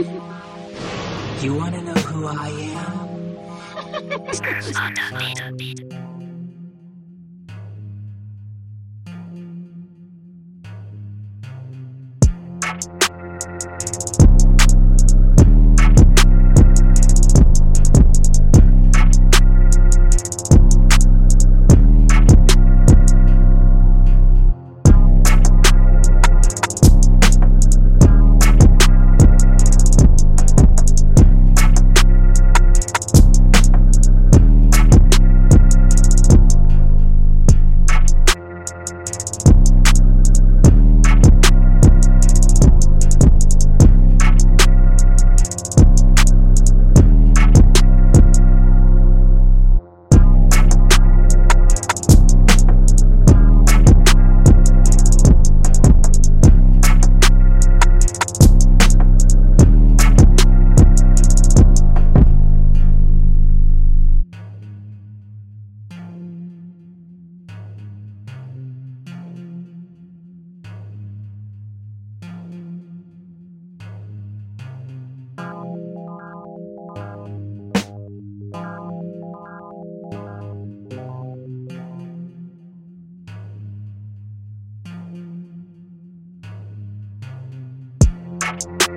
you want to know who I am? you